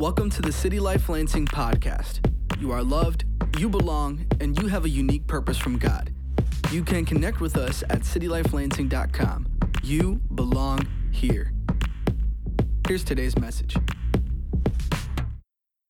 Welcome to the City Life Lansing podcast. You are loved, you belong, and you have a unique purpose from God. You can connect with us at citylifelansing.com. You belong here. Here's today's message.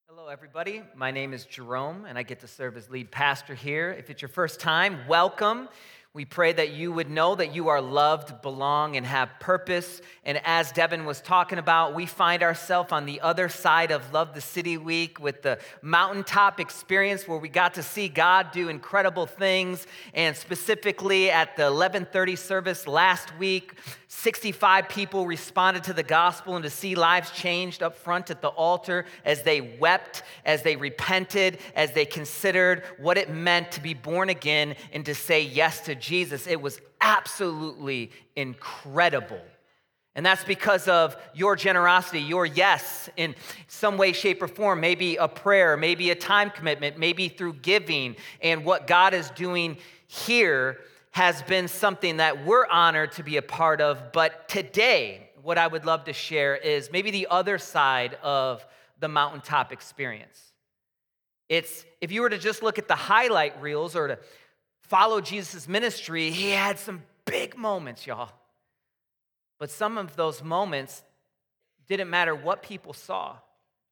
Hello, everybody. My name is Jerome, and I get to serve as lead pastor here. If it's your first time, welcome. We pray that you would know that you are loved, belong, and have purpose. And as Devin was talking about, we find ourselves on the other side of Love the City Week with the mountaintop experience where we got to see God do incredible things. And specifically at the 1130 service last week, 65 people responded to the gospel and to see lives changed up front at the altar as they wept, as they repented, as they considered what it meant to be born again and to say yes to Jesus. It was absolutely incredible. And that's because of your generosity, your yes in some way, shape, or form. Maybe a prayer, maybe a time commitment, maybe through giving. And what God is doing here has been something that we're honored to be a part of. But today, what I would love to share is maybe the other side of the mountaintop experience. It's if you were to just look at the highlight reels or to follow Jesus' ministry, he had some big moments, y'all. But some of those moments didn't matter what people saw,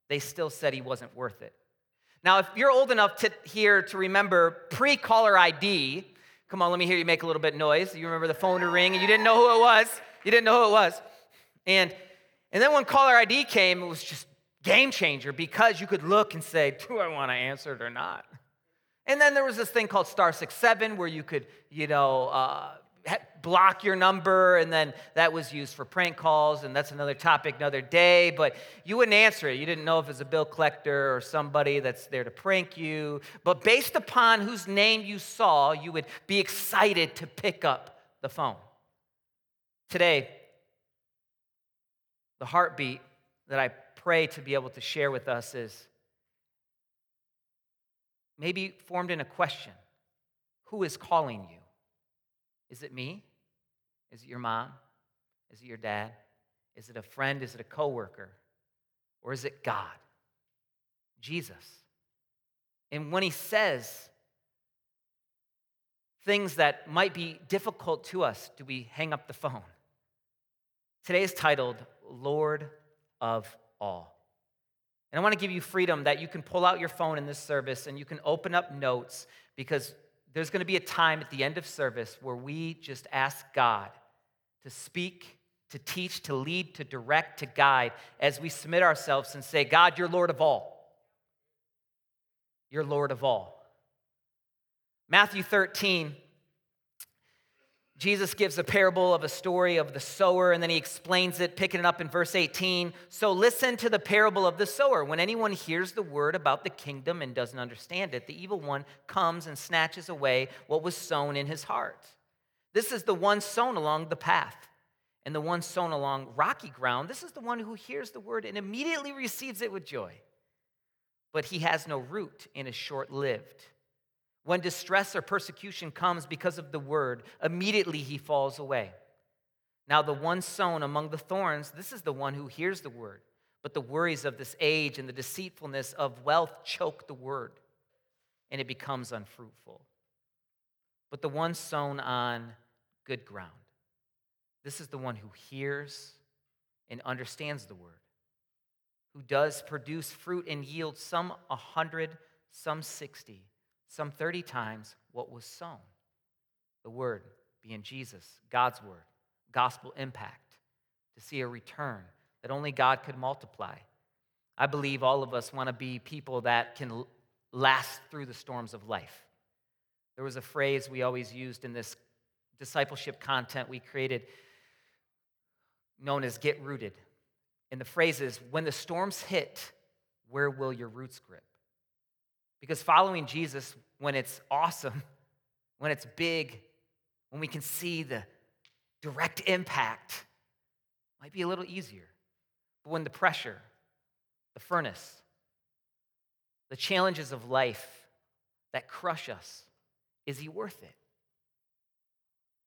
they still said he wasn't worth it. Now, if you're old enough to here to remember pre-caller ID, come on, let me hear you make a little bit noise. You remember the phone to ring and you didn't know who it was. You didn't know who it was. And and then when caller ID came, it was just game changer because you could look and say, do I want to answer it or not? And then there was this thing called Star Six Seven, where you could, you know, uh, block your number, and then that was used for prank calls, and that's another topic, another day. But you wouldn't answer it. You didn't know if it's a bill collector or somebody that's there to prank you. But based upon whose name you saw, you would be excited to pick up the phone. Today, the heartbeat that I pray to be able to share with us is maybe formed in a question Who is calling you? Is it me? Is it your mom? Is it your dad? Is it a friend? Is it a coworker? Or is it God? Jesus. And when he says things that might be difficult to us, do we hang up the phone? Today is titled Lord of All. And I want to give you freedom that you can pull out your phone in this service and you can open up notes because there's going to be a time at the end of service where we just ask God to speak, to teach, to lead, to direct, to guide as we submit ourselves and say, God, you're Lord of all. You're Lord of all. Matthew 13 Jesus gives a parable of a story of the sower, and then he explains it, picking it up in verse 18. So listen to the parable of the sower. When anyone hears the word about the kingdom and doesn't understand it, the evil one comes and snatches away what was sown in his heart. This is the one sown along the path, and the one sown along rocky ground. This is the one who hears the word and immediately receives it with joy. But he has no root and is short lived. When distress or persecution comes because of the word, immediately he falls away. Now, the one sown among the thorns, this is the one who hears the word, but the worries of this age and the deceitfulness of wealth choke the word, and it becomes unfruitful. But the one sown on good ground, this is the one who hears and understands the word, who does produce fruit and yield some a hundred, some sixty some 30 times what was sown. The word being Jesus, God's word, gospel impact, to see a return that only God could multiply. I believe all of us want to be people that can last through the storms of life. There was a phrase we always used in this discipleship content we created known as get rooted. And the phrase is when the storms hit, where will your roots grip? Because following Jesus, when it's awesome, when it's big, when we can see the direct impact, might be a little easier. But when the pressure, the furnace, the challenges of life that crush us, is he worth it?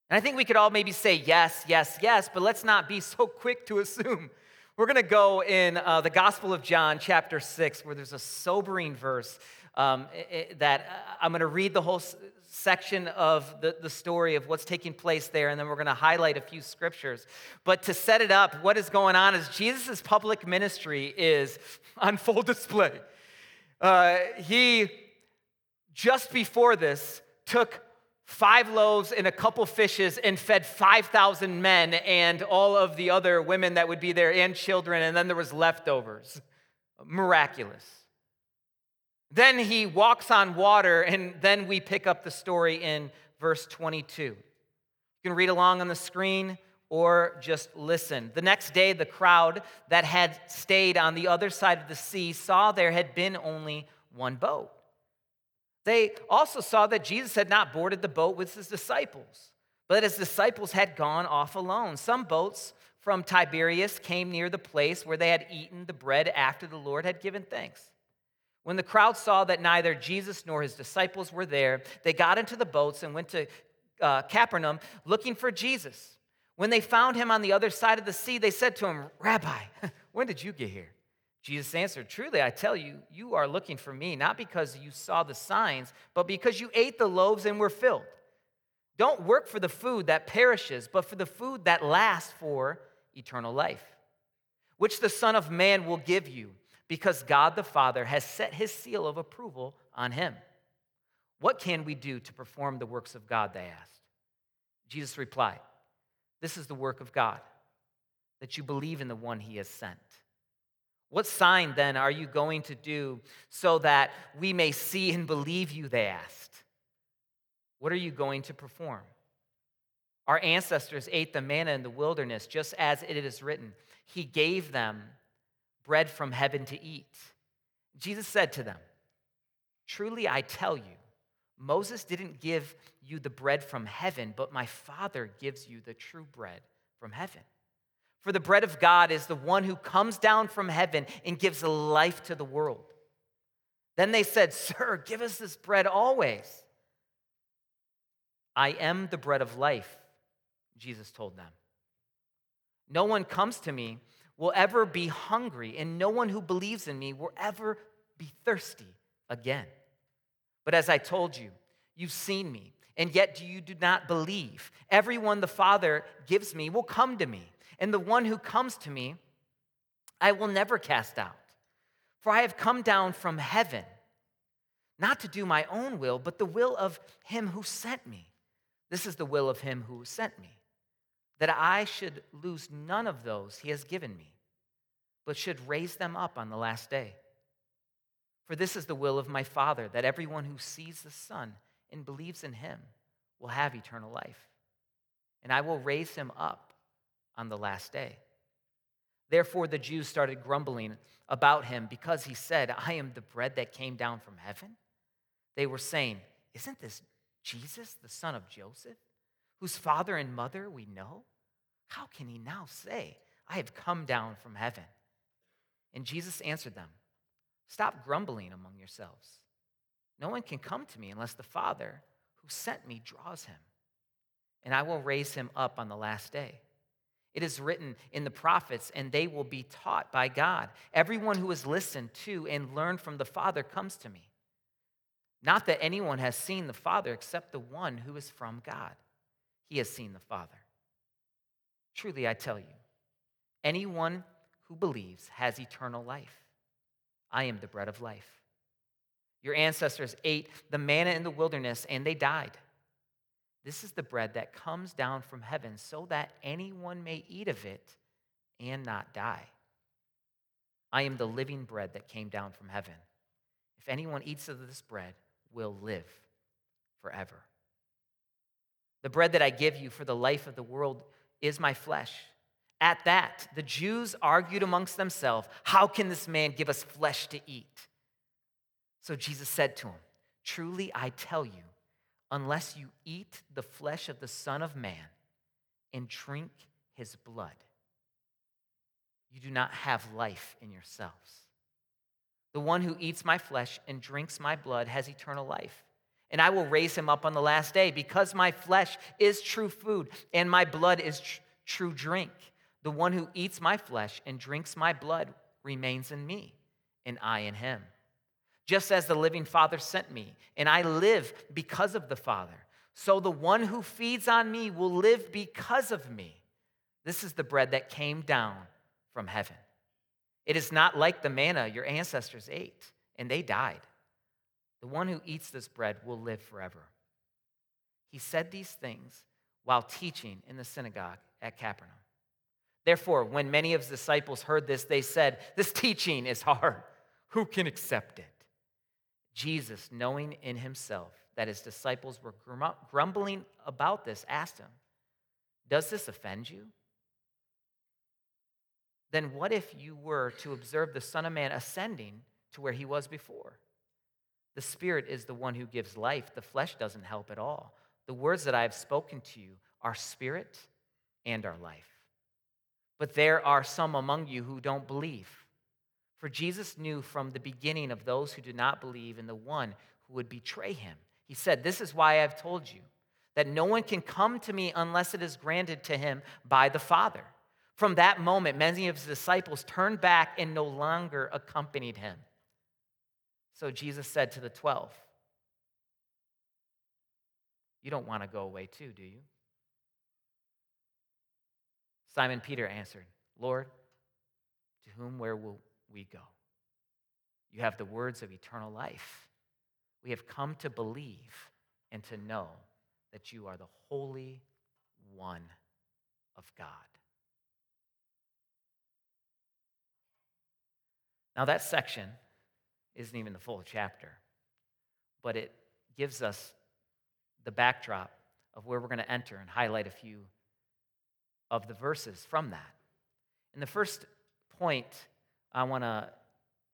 And I think we could all maybe say yes, yes, yes, but let's not be so quick to assume We're going to go in uh, the Gospel of John, chapter 6, where there's a sobering verse um, it, that uh, I'm going to read the whole section of the, the story of what's taking place there, and then we're going to highlight a few scriptures. But to set it up, what is going on is Jesus' public ministry is on full display. Uh, he, just before this, took five loaves and a couple fishes and fed 5,000 men and all of the other women that would be there and children, and then there was leftovers. Miraculous. Then he walks on water, and then we pick up the story in verse 22. You can read along on the screen or just listen. The next day, the crowd that had stayed on the other side of the sea saw there had been only one boat. They also saw that Jesus had not boarded the boat with his disciples, but that his disciples had gone off alone. Some boats from Tiberias came near the place where they had eaten the bread after the Lord had given thanks. When the crowd saw that neither Jesus nor his disciples were there, they got into the boats and went to uh, Capernaum looking for Jesus. When they found him on the other side of the sea, they said to him, Rabbi, when did you get here? Jesus answered, Truly, I tell you, you are looking for me, not because you saw the signs, but because you ate the loaves and were filled. Don't work for the food that perishes, but for the food that lasts for eternal life, which the Son of Man will give you, because God the Father has set his seal of approval on him. What can we do to perform the works of God? They asked. Jesus replied, This is the work of God, that you believe in the one he has sent. What sign then are you going to do so that we may see and believe you? They asked. What are you going to perform? Our ancestors ate the manna in the wilderness, just as it is written. He gave them bread from heaven to eat. Jesus said to them, Truly I tell you, Moses didn't give you the bread from heaven, but my Father gives you the true bread from heaven. For the bread of God is the one who comes down from heaven and gives life to the world. Then they said, Sir, give us this bread always. I am the bread of life, Jesus told them. No one comes to me will ever be hungry, and no one who believes in me will ever be thirsty again. But as I told you, you've seen me, and yet you do not believe. Everyone the Father gives me will come to me and the one who comes to me, I will never cast out. For I have come down from heaven, not to do my own will, but the will of him who sent me. This is the will of him who sent me, that I should lose none of those he has given me, but should raise them up on the last day. For this is the will of my Father, that everyone who sees the Son and believes in him will have eternal life. And I will raise him up on the last day. Therefore, the Jews started grumbling about him because he said, I am the bread that came down from heaven. They were saying, Isn't this Jesus, the son of Joseph, whose father and mother we know? How can he now say, I have come down from heaven? And Jesus answered them, Stop grumbling among yourselves. No one can come to me unless the Father who sent me draws him, and I will raise him up on the last day. It is written in the prophets, and they will be taught by God. Everyone who has listened to and learned from the Father comes to me. Not that anyone has seen the Father except the one who is from God. He has seen the Father. Truly, I tell you, anyone who believes has eternal life. I am the bread of life. Your ancestors ate the manna in the wilderness, and they died. This is the bread that comes down from heaven so that anyone may eat of it and not die. I am the living bread that came down from heaven. If anyone eats of this bread, will live forever. The bread that I give you for the life of the world is my flesh. At that, the Jews argued amongst themselves, How can this man give us flesh to eat? So Jesus said to him, Truly I tell you, unless you eat the flesh of the Son of Man and drink his blood. You do not have life in yourselves. The one who eats my flesh and drinks my blood has eternal life. And I will raise him up on the last day because my flesh is true food and my blood is tr- true drink. The one who eats my flesh and drinks my blood remains in me, and I in him. Just as the living Father sent me, and I live because of the Father, so the one who feeds on me will live because of me. This is the bread that came down from heaven. It is not like the manna your ancestors ate, and they died. The one who eats this bread will live forever. He said these things while teaching in the synagogue at Capernaum. Therefore, when many of his disciples heard this, they said, This teaching is hard. Who can accept it? Jesus, knowing in himself that his disciples were grumbling about this, asked him, Does this offend you? Then what if you were to observe the Son of Man ascending to where he was before? The Spirit is the one who gives life, the flesh doesn't help at all. The words that I have spoken to you are spirit and are life. But there are some among you who don't believe. For Jesus knew from the beginning of those who do not believe in the one who would betray him. He said, This is why I've told you that no one can come to me unless it is granted to him by the Father. From that moment, many of his disciples turned back and no longer accompanied him. So Jesus said to the twelve, You don't want to go away too, do you? Simon Peter answered, Lord, to whom where will we go? You have the words of eternal life. We have come to believe and to know that you are the Holy One of God. Now, that section isn't even the full chapter, but it gives us the backdrop of where we're going to enter and highlight a few of the verses from that. And the first point I want to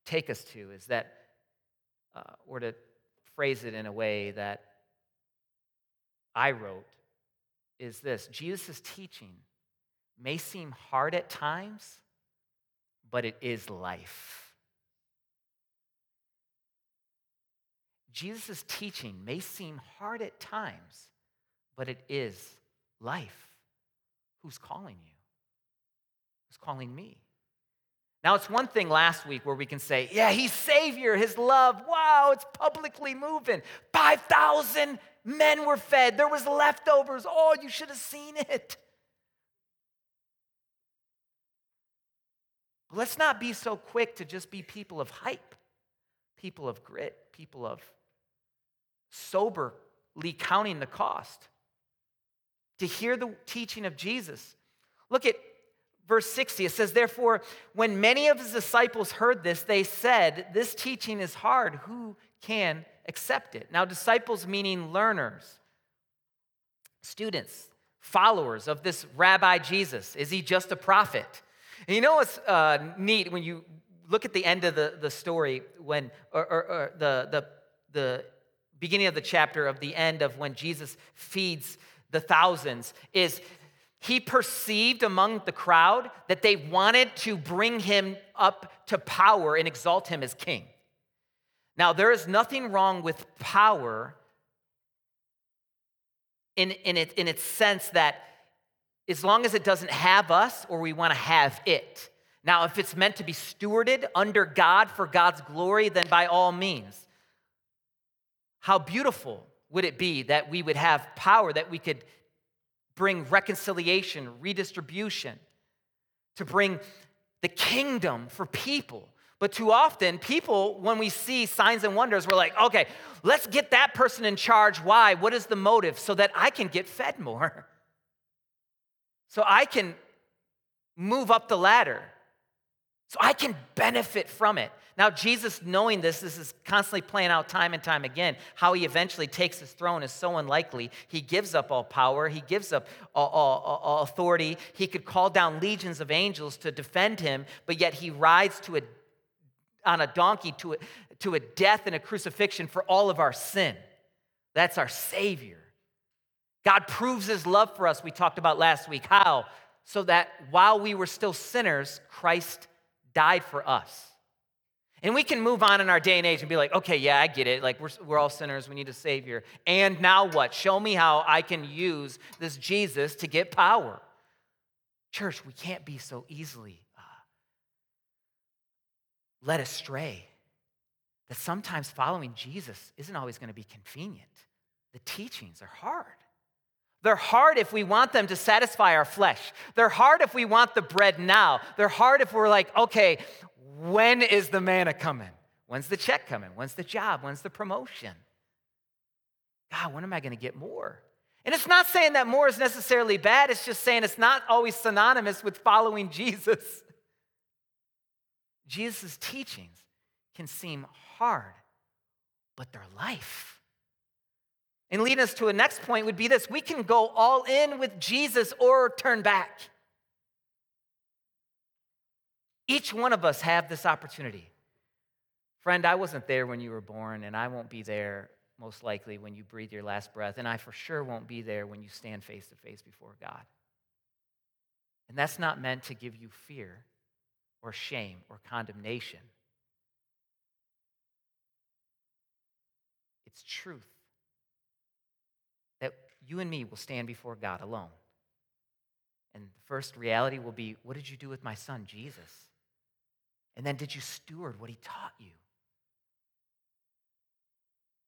take us to is that, uh, or to phrase it in a way that I wrote, is this Jesus' teaching may seem hard at times, but it is life. Jesus' teaching may seem hard at times, but it is life. Who's calling you? Who's calling me? Now, it's one thing last week where we can say, yeah, he's Savior, his love, wow, it's publicly moving. 5,000 men were fed, there was leftovers. Oh, you should have seen it. Let's not be so quick to just be people of hype, people of grit, people of soberly counting the cost to hear the teaching of Jesus. Look at verse 60. It says, Therefore, when many of his disciples heard this, they said, This teaching is hard. Who can accept it? Now, disciples meaning learners, students, followers of this rabbi Jesus. Is he just a prophet? You know what's uh, neat when you look at the end of the, the story, when, or, or, or the, the, the beginning of the chapter of the end of when Jesus feeds the thousands, is he perceived among the crowd that they wanted to bring him up to power and exalt him as king. Now, there is nothing wrong with power in, in, it, in its sense that as long as it doesn't have us or we want to have it. Now, if it's meant to be stewarded under God for God's glory, then by all means. How beautiful would it be that we would have power, that we could bring reconciliation, redistribution, to bring the kingdom for people? But too often, people, when we see signs and wonders, we're like, okay, let's get that person in charge. Why? What is the motive? So that I can get fed more. So I can move up the ladder. So I can benefit from it. Now, Jesus, knowing this, this is constantly playing out time and time again. How he eventually takes his throne is so unlikely. He gives up all power, he gives up all, all, all authority. He could call down legions of angels to defend him, but yet he rides to a, on a donkey to a, to a death and a crucifixion for all of our sin. That's our Savior. God proves his love for us, we talked about last week. How? So that while we were still sinners, Christ died for us. And we can move on in our day and age and be like, okay, yeah, I get it. Like, we're, we're all sinners. We need a Savior. And now what? Show me how I can use this Jesus to get power. Church, we can't be so easily uh, led astray that sometimes following Jesus isn't always going to be convenient. The teachings are hard. They're hard if we want them to satisfy our flesh. They're hard if we want the bread now. They're hard if we're like, okay, when is the manna coming? When's the check coming? When's the job? When's the promotion? God, when am I going to get more? And it's not saying that more is necessarily bad, it's just saying it's not always synonymous with following Jesus. Jesus' teachings can seem hard, but they're life. And leading us to a next point would be this we can go all in with Jesus or turn back. Each one of us have this opportunity. Friend, I wasn't there when you were born, and I won't be there most likely when you breathe your last breath, and I for sure won't be there when you stand face to face before God. And that's not meant to give you fear or shame or condemnation. It's truth that you and me will stand before God alone. And the first reality will be what did you do with my son, Jesus? And then did you steward what he taught you?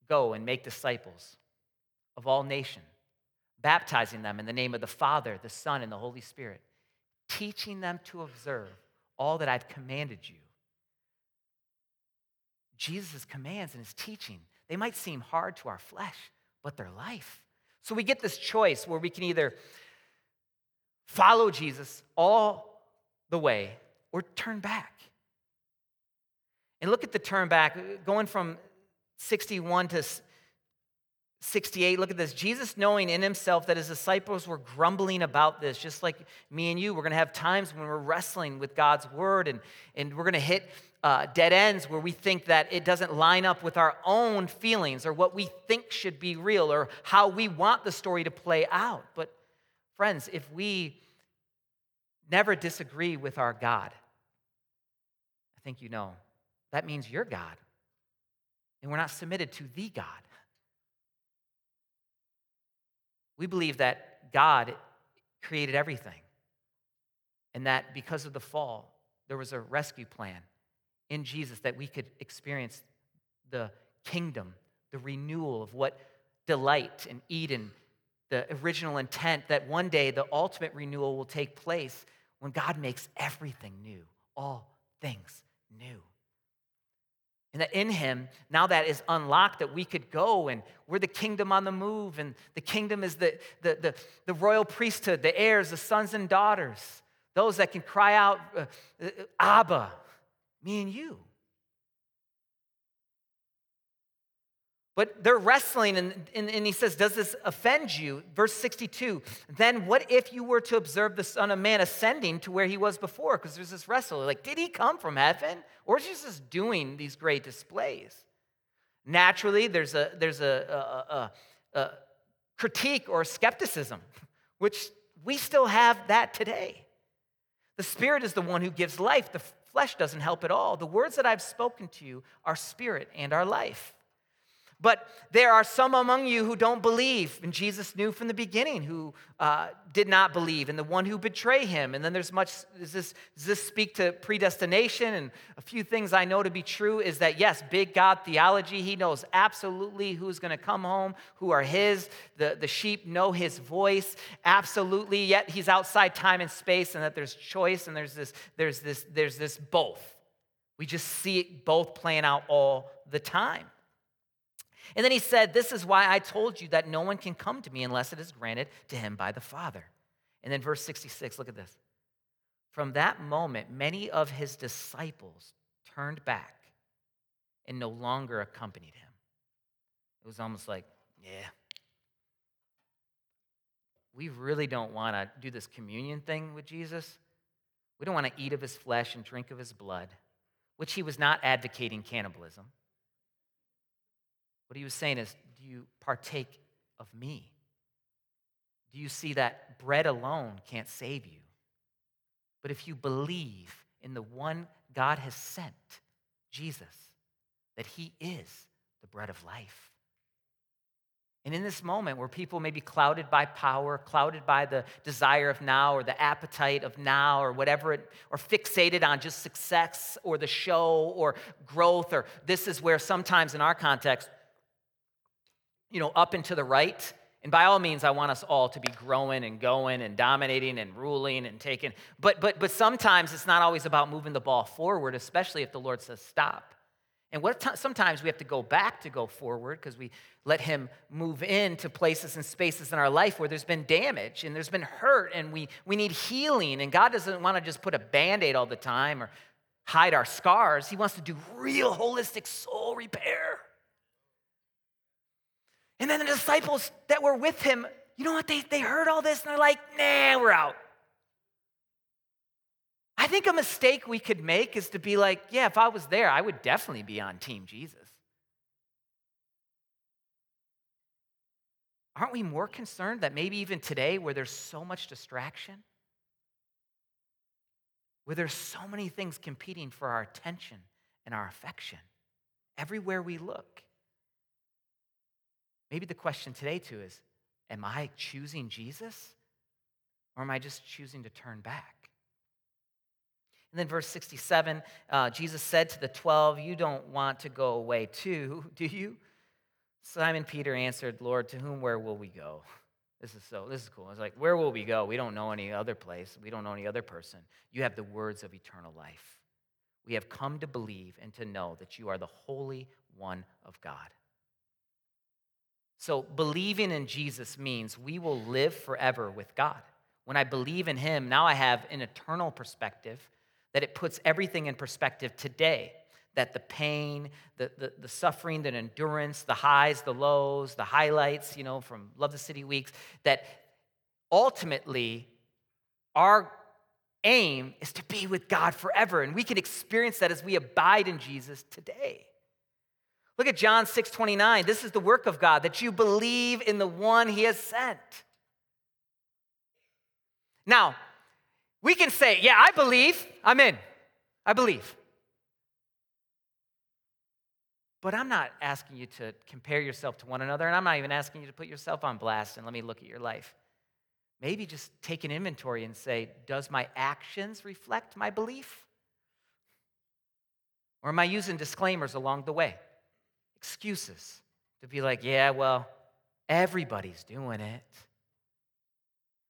Go and make disciples of all nations, baptizing them in the name of the Father, the Son, and the Holy Spirit, teaching them to observe all that I've commanded you. Jesus' commands and his teaching, they might seem hard to our flesh, but they're life. So we get this choice where we can either follow Jesus all the way or turn back. And look at the turn back, going from 61 to 68, look at this. Jesus, knowing in himself that his disciples were grumbling about this, just like me and you, we're going to have times when we're wrestling with God's word and, and we're going to hit uh, dead ends where we think that it doesn't line up with our own feelings or what we think should be real or how we want the story to play out. But, friends, if we never disagree with our God, I think you know, that means you're God and we're not submitted to the God. We believe that God created everything, and that because of the fall, there was a rescue plan in Jesus that we could experience the kingdom, the renewal of what delight in Eden, the original intent that one day the ultimate renewal will take place when God makes everything new, all things new. And that in him, now that is unlocked, that we could go and we're the kingdom on the move. And the kingdom is the, the, the, the royal priesthood, the heirs, the sons and daughters, those that can cry out, uh, uh Abba, me and you. But they're wrestling, and, and, and, he says, Does this offend you? Verse 62 Then what if you were to observe the Son of Man ascending to where he was before? Because there's this wrestle. Like, did he come from heaven? Or is he just doing these great displays? Naturally, there's a, there's a, a, a, a critique or skepticism, which we still have that today. The Spirit is the one who gives life, the flesh doesn't help at all. The words that I've spoken to you are spirit and are life. But there are some among you who don't believe, and Jesus knew from the beginning who uh, did not believe, and the one who betray him. And then there's much, does this, does this speak to predestination? And a few things I know to be true is that, yes, big God theology, he knows absolutely who's going to come home, who are his. The, the sheep know his voice, absolutely, yet he's outside time and space, and that there's choice, and there's this, there's this, there's this both. We just see it both playing out all the time. And then he said, This is why I told you that no one can come to me unless it is granted to him by the Father. And then verse 66, look at this. From that moment, many of his disciples turned back and no longer accompanied him. It was almost like, yeah, we really don't want to do this communion thing with Jesus. We don't want to eat of his flesh and drink of his blood, which he was not advocating cannibalism. What he was saying is, do you partake of me? Do you see that bread alone can't save you? But if you believe in the one God has sent, Jesus, that he is the bread of life. And in this moment where people may be clouded by power, clouded by the desire of now or the appetite of now or whatever, it, or fixated on just success or the show or growth, or this is where sometimes in our context, you know, up and to the right. And by all means, I want us all to be growing and going and dominating and ruling and taking. But, but, but sometimes it's not always about moving the ball forward, especially if the Lord says stop. And what t- sometimes we have to go back to go forward because we let Him move into places and spaces in our life where there's been damage and there's been hurt and we, we need healing. And God doesn't want to just put a band aid all the time or hide our scars, He wants to do real holistic soul repair. And then the disciples that were with Him, you know what? They, they heard all this and they're like, nah, we're out. I think a mistake we could make is to be like, yeah, if I was there, I would definitely be on Team Jesus. Aren't we more concerned that maybe even today, where there's so much distraction, where there's so many things competing for our attention and our affection, everywhere we look? Maybe the question today, too, is Am I choosing Jesus or am I just choosing to turn back? And then, verse 67, uh, Jesus said to the 12, You don't want to go away too, do you? Simon Peter answered, Lord, to whom, where will we go? This is so, this is cool. It's like, where will we go? We don't know any other place. We don't know any other person. You have the words of eternal life. We have come to believe and to know that you are the Holy One of God. So, believing in Jesus means we will live forever with God. When I believe in Him, now I have an eternal perspective that it puts everything in perspective today that the pain, the, the, the, suffering, the endurance, the highs, the lows, the highlights, you know, from Love the City Weeks, that ultimately our aim is to be with God forever. And we can experience that as we abide in Jesus today. Look at John 6 29. This is the work of God, that you believe in the one he has sent. Now, we can say, Yeah, I believe, I'm in, I believe. But I'm not asking you to compare yourself to one another, and I'm not even asking you to put yourself on blast and let me look at your life. Maybe just take an inventory and say, Does my actions reflect my belief? Or am I using disclaimers along the way? Excuses to be like, Yeah, well, everybody's doing it.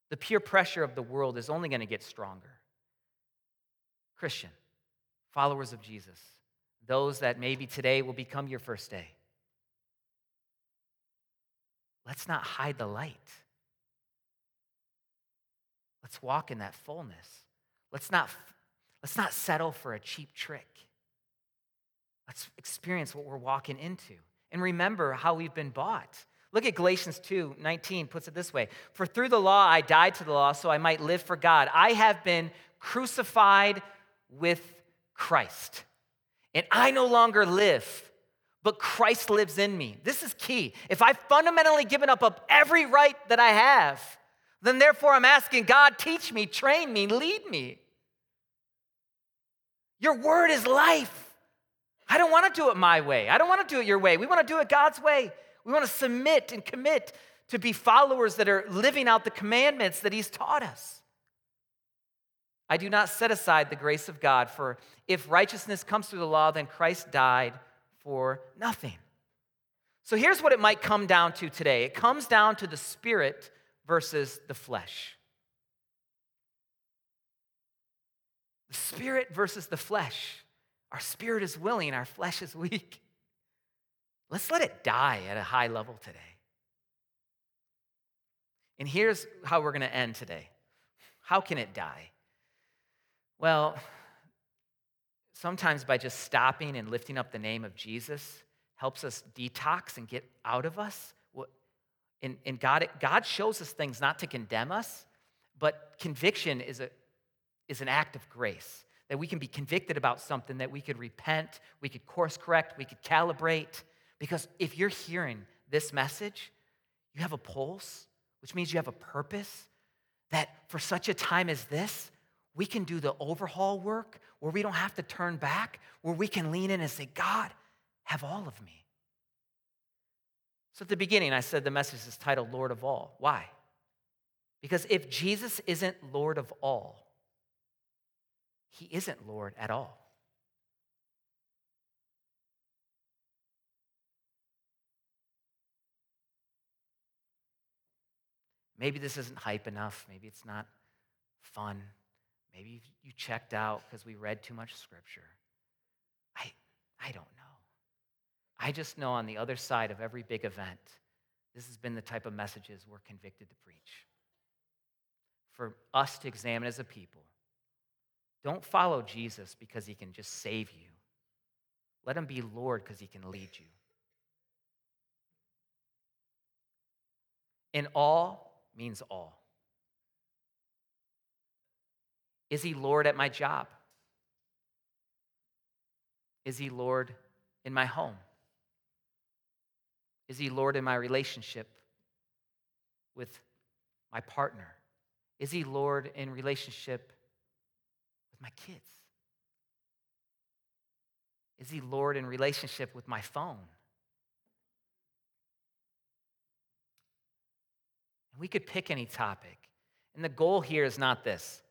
The peer pressure of the world is only going to get stronger. Christian, followers of Jesus, those that maybe today will become your first day. Let's not hide the light. Let's walk in that fullness. Let's not, let's not settle for a cheap trick. Let's experience what we're walking into. And remember how we've been bought. Look at Galatians 2 19 puts it this way For through the law I died to the law so I might live for God. I have been crucified with Christ. And I no longer live, but Christ lives in me. This is key. If I've fundamentally given up, up every right that I have, then therefore I'm asking God, teach me, train me, lead me. Your word is life. I don't want to do it my way. I don't want to do it your way. We want to do it God's way. We want to submit and commit to be followers that are living out the commandments that He's taught us. I do not set aside the grace of God, for if righteousness comes through the law, then Christ died for nothing. So here's what it might come down to today it comes down to the spirit versus the flesh. The spirit versus the flesh. Our spirit is willing, our flesh is weak. Let's let it die at a high level today. And here's how we're going to end today. How can it die? Well, sometimes by just stopping and lifting up the name of Jesus helps us detox and get out of us. And, and God, God shows us things not to condemn us, but conviction is, a, is an act of grace. That we can be convicted about something, that we could repent, we could course correct, we could calibrate. Because if you're hearing this message, you have a pulse, which means you have a purpose. That for such a time as this, we can do the overhaul work where we don't have to turn back, where we can lean in and say, God, have all of me. So at the beginning, I said the message is titled Lord of All. Why? Because if Jesus isn't Lord of all, he isn't Lord at all. Maybe this isn't hype enough. Maybe it's not fun. Maybe you checked out because we read too much scripture. I, I don't know. I just know on the other side of every big event, this has been the type of messages we're convicted to preach. For us to examine as a people. Don't follow Jesus because he can just save you. Let him be Lord because he can lead you. And all means all. Is he Lord at my job? Is he Lord in my home? Is he Lord in my relationship with my partner? Is he Lord in relationship with my kids? Is he Lord in relationship with my phone? We could pick any topic. And the goal here is not this.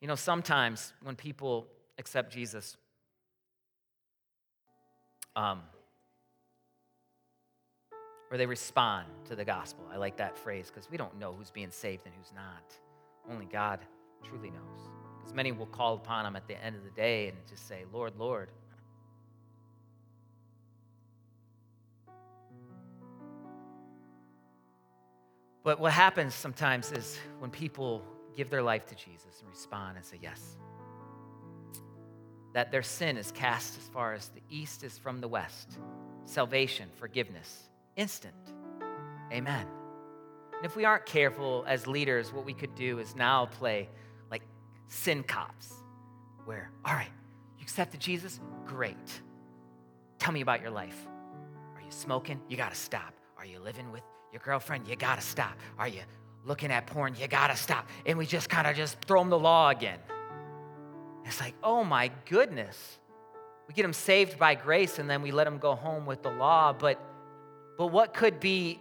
You know, sometimes when people accept Jesus, um, or they respond to the gospel. I like that phrase because we don't know who's being saved and who's not. Only God truly knows. Because many will call upon him at the end of the day and just say, Lord, Lord. But what happens sometimes is when people give their life to Jesus and respond and say yes, that their sin is cast as far as the east is from the west. Salvation, forgiveness, instant. Amen. And if we aren't careful as leaders, what we could do is now play sin cops, where, all right, you accepted Jesus? Great. Tell me about your life. Are you smoking? You got to stop. Are you living with your girlfriend? You got to stop. Are you looking at porn? You got to stop. And we just kind of just throw them the law again. It's like, oh my goodness. We get them saved by grace and then we let them go home with the law. But, but what could be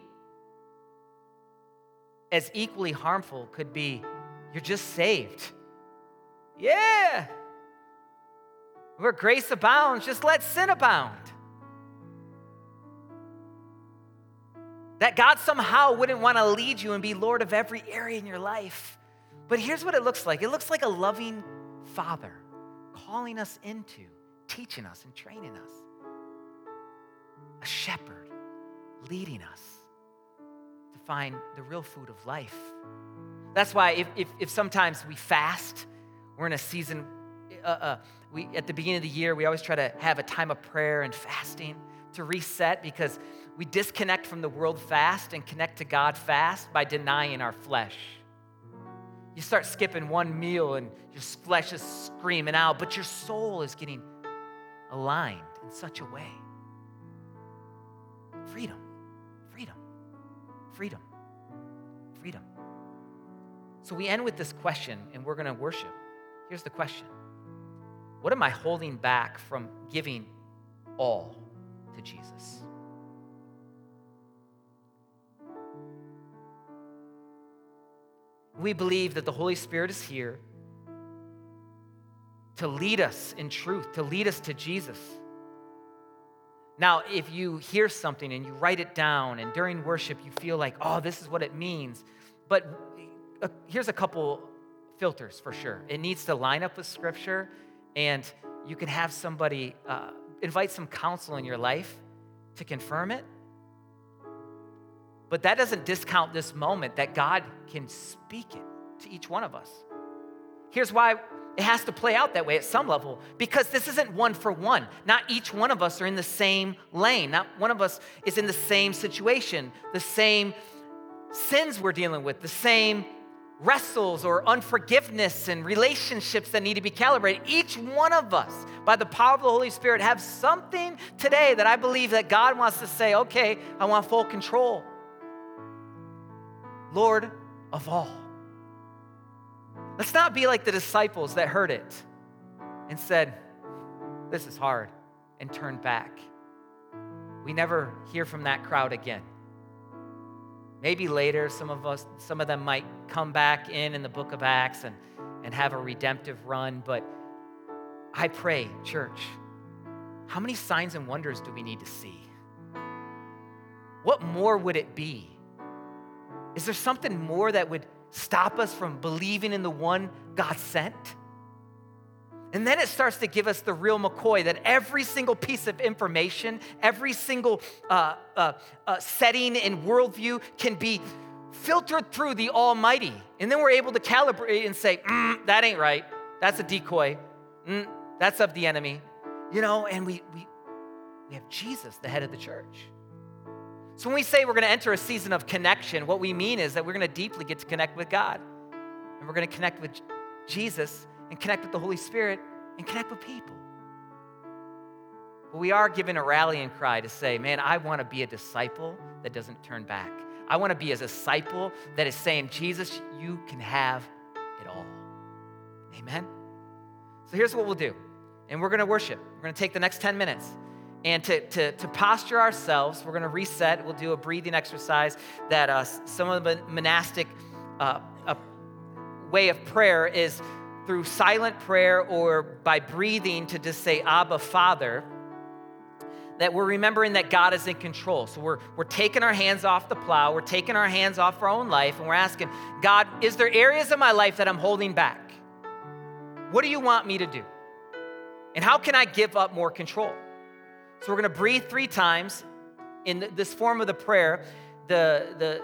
as equally harmful could be you're just saved. Yeah. Where grace abounds, just let sin abound. That God somehow wouldn't want to lead you and be Lord of every area in your life. But here's what it looks like it looks like a loving father calling us into, teaching us, and training us, a shepherd leading us to find the real food of life. That's why if, if, if sometimes we fast, we're in a season, uh, uh, we, at the beginning of the year, we always try to have a time of prayer and fasting to reset because we disconnect from the world fast and connect to God fast by denying our flesh. You start skipping one meal and your flesh is screaming out, but your soul is getting aligned in such a way. Freedom, freedom, freedom, freedom. So we end with this question and we're going to worship. Here's the question What am I holding back from giving all to Jesus? we believe that the Holy Spirit is here to lead us in truth, to lead us to Jesus. Now, if you hear something and you write it down, and during worship you feel like, oh, this is what it means, but uh, here's a couple filters for sure. It needs to line up with Scripture, and you can have somebody uh, invite some counsel in your life to confirm it. But that doesn't discount this moment that God can speak it to each one of us. Here's why it has to play out that way at some level because this isn't one for one. Not each one of us are in the same lane. Not one of us is in the same situation, the same sins we're dealing with, the same wrestles or unforgiveness and relationships that need to be calibrated. Each one of us, by the power of the Holy Spirit, have something today that I believe that God wants to say, okay, I want full control. Lord of all. Let's not be like the disciples that heard it and said, This is hard, and turned back. We never hear from that crowd again. Maybe later, some of us, some of them might come back in in the book of Acts and, and have a redemptive run. But I pray, church, how many signs and wonders do we need to see? What more would it be? Is there something more that would stop us from believing in the one God sent? And then it starts to give us the real McCoy that every single piece of information, every single uh, uh, uh, setting and worldview can be filtered through the Almighty. And then we're able to calibrate and say, mm, that ain't right. That's a decoy. Mm, that's of the enemy. You know, and we, we, we have Jesus, the head of the church. So when we say we're going to enter a season of connection, what we mean is that we're going to deeply get to connect with God. And we're going to connect with Jesus and connect with the Holy Spirit and connect with people. But we are given a rallying cry to say, man, I want to be a disciple that doesn't turn back. I want to be a disciple that is saying, Jesus, you can have it all. Amen? So here's what we'll do. And we're going to worship. We're going to take the next 10 minutes. And to, to, to posture ourselves, we're going to reset. We'll do a breathing exercise that uh, some of the monastic uh, uh, way of prayer is through silent prayer or by breathing to just say, Abba, Father, that we're remembering that God is in control. So we're, we're taking our hands off the plow, we're taking our hands off our own life, and we're asking, God, is there areas of my life that I'm holding back? What do you want me to do? And how can I give up more control? So we're to breathe three times in this form of the prayer. The, the,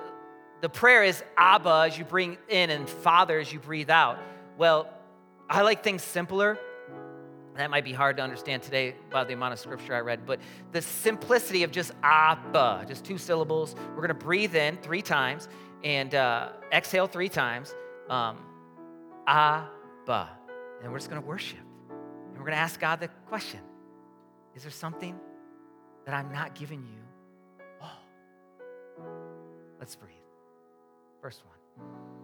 the prayer is Abba as you bring in and Father as you breathe out. Well, I like things simpler. That might be hard to understand today by the amount of scripture I read, but the simplicity of just Abba, just two syllables. We're going to breathe in three times and uh, exhale three times. Um, Abba. And we're just going to worship. And we're going to ask God the question Is there something that I'm not giving you all? Let's breathe. First one.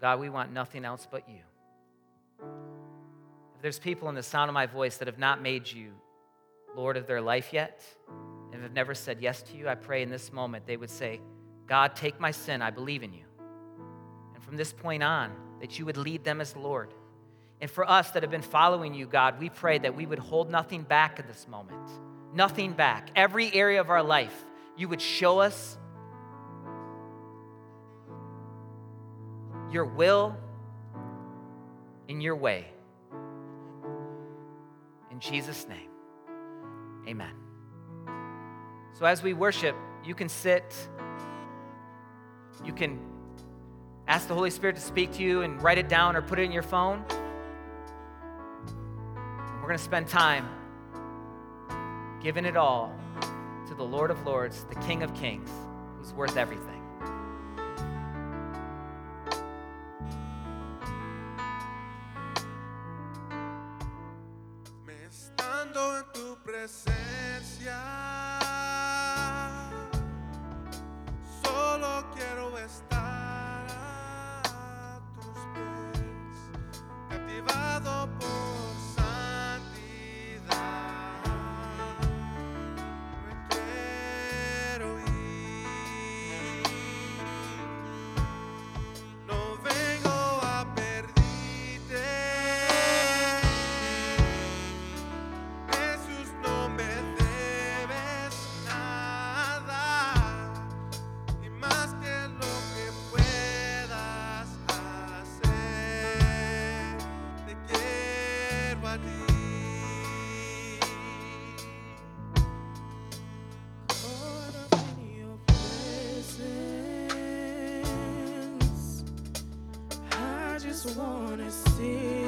God, we want nothing else but you. If there's people in the sound of my voice that have not made you Lord of their life yet, and have never said yes to you, I pray in this moment they would say, God, take my sin, I believe in you. And from this point on, that you would lead them as Lord. And for us that have been following you, God, we pray that we would hold nothing back in this moment. Nothing back. Every area of our life, you would show us your will in your way. In Jesus' name, amen. So as we worship, you can sit, you can ask the Holy Spirit to speak to you and write it down or put it in your phone. We're going to spend time giving it all to the Lord of Lords, the King of Kings, who's worth everything. wanna see.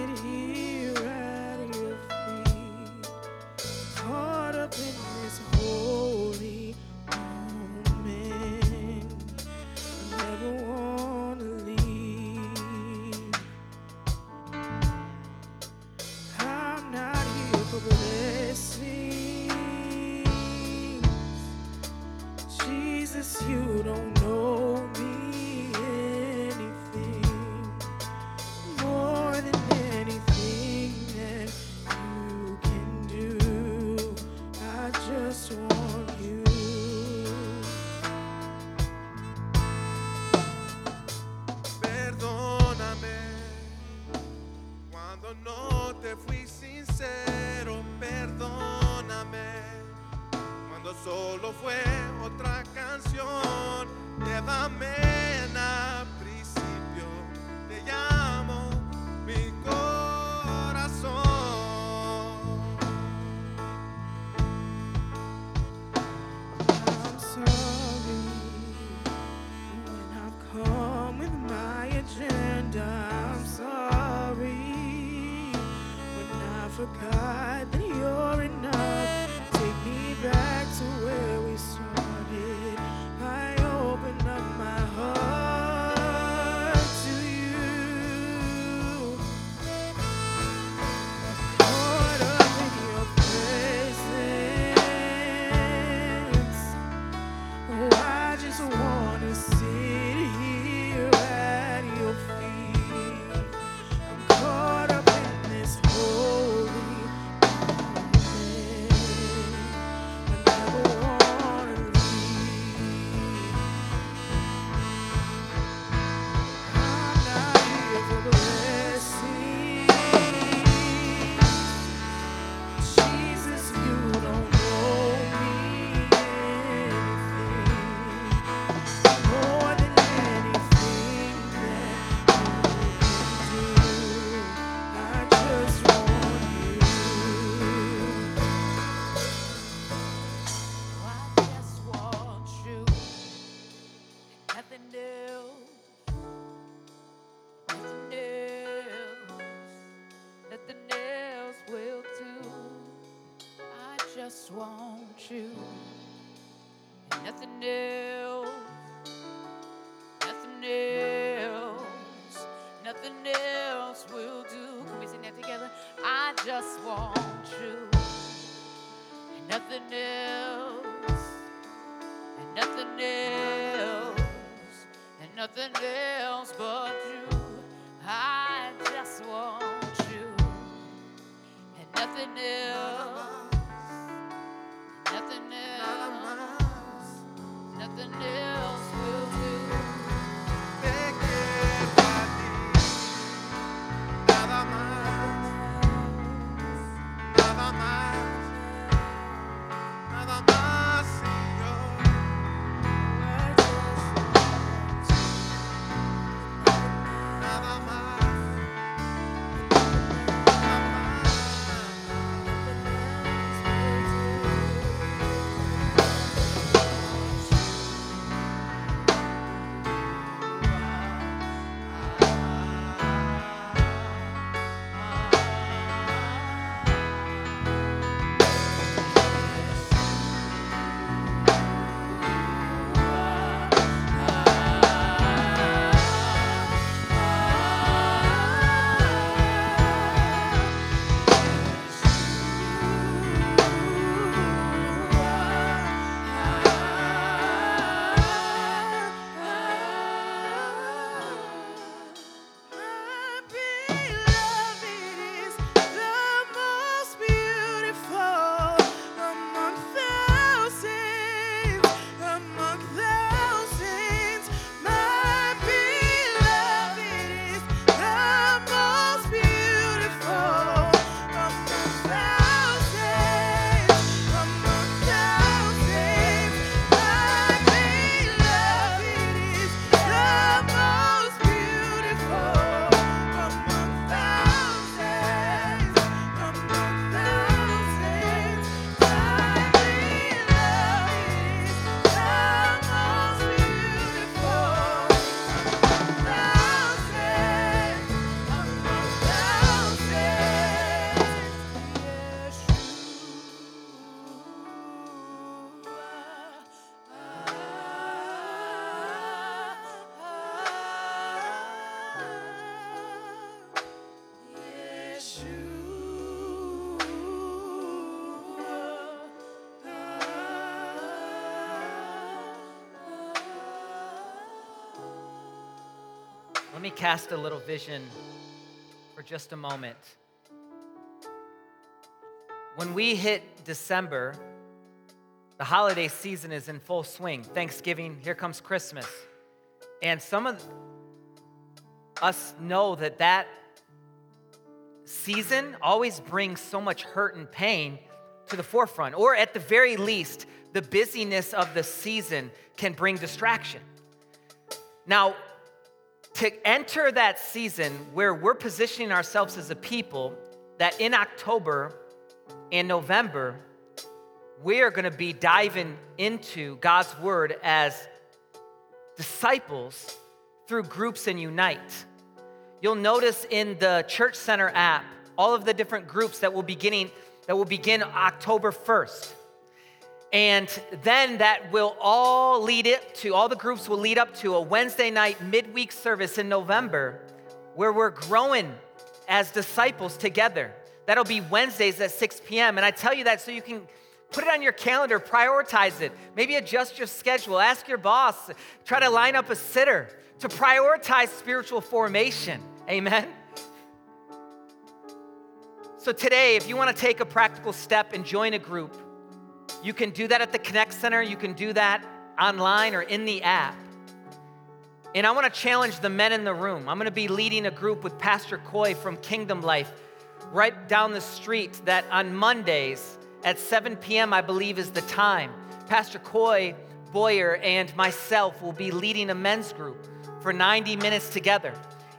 Just want you, Let me cast a little vision for just a moment. When we hit December, the holiday season is in full swing. Thanksgiving, here comes Christmas. And some of us know that that season always brings so much hurt and pain to the forefront, or at the very least, the busyness of the season can bring distraction. Now, to enter that season where we're positioning ourselves as a people that in October and November, we are going to be diving into God's word as disciples through groups and unite. You'll notice in the Church Center app all of the different groups that will beginning that will begin October 1st. And then that will all lead it to all the groups will lead up to a Wednesday night midweek service in November where we're growing as disciples together. That'll be Wednesdays at 6 p.m. And I tell you that so you can put it on your calendar, prioritize it, maybe adjust your schedule, ask your boss, try to line up a sitter to prioritize spiritual formation. Amen. So today, if you want to take a practical step and join a group, you can do that at the Connect Center, you can do that online or in the app. And I want to challenge the men in the room. I'm going to be leading a group with Pastor Coy from Kingdom Life right down the street that on Mondays at 7 p.m., I believe, is the time. Pastor Coy Boyer and myself will be leading a men's group for 90 minutes together.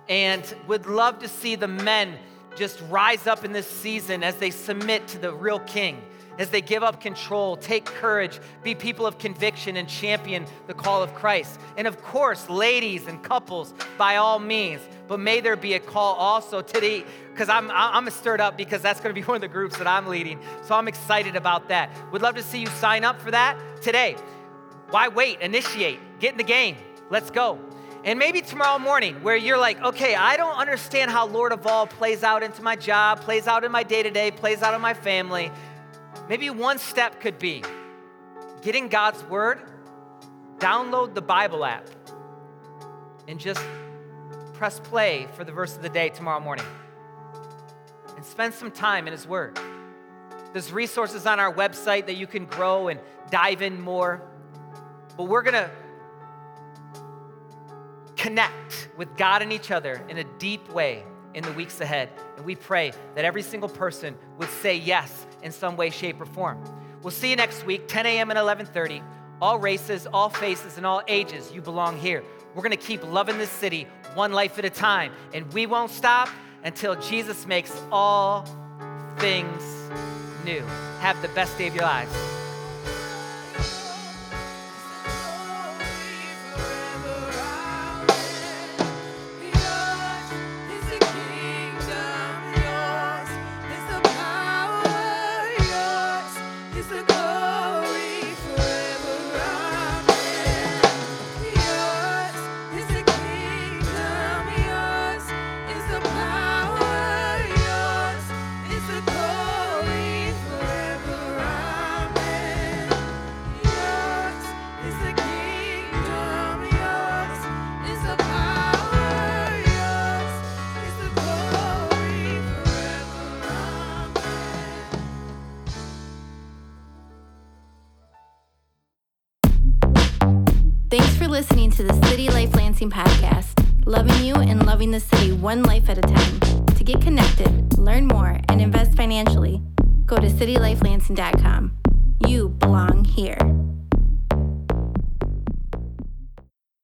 And would love to see the men just rise up in this season as they submit to the real king as they give up control, take courage, be people of conviction, and champion the call of Christ. And of course, ladies and couples, by all means, but may there be a call also today, because I'm, I'm stirred up because that's going to be one of the groups that I'm leading. So I'm excited about that. Would love to see you sign up for that today. Why wait? Initiate, get in the game. Let's go. And maybe tomorrow morning, where you're like, okay, I don't understand how Lord of All plays out into my job, plays out in my day to day, plays out in my family. Maybe one step could be getting God's Word, download the Bible app, and just press play for the verse of the day tomorrow morning. And spend some time in His Word. There's resources on our website that you can grow and dive in more. But we're going to connect with God and each other in a deep way in the weeks ahead. And we pray that every single person would say yes in some way, shape, or form. We'll see you next week, 10 a.m. and 11:30. All races, all faces, and all ages, you belong here. We're gonna keep loving this city one life at a time, and we won't stop until Jesus makes all things new. Have the best day of your lives. And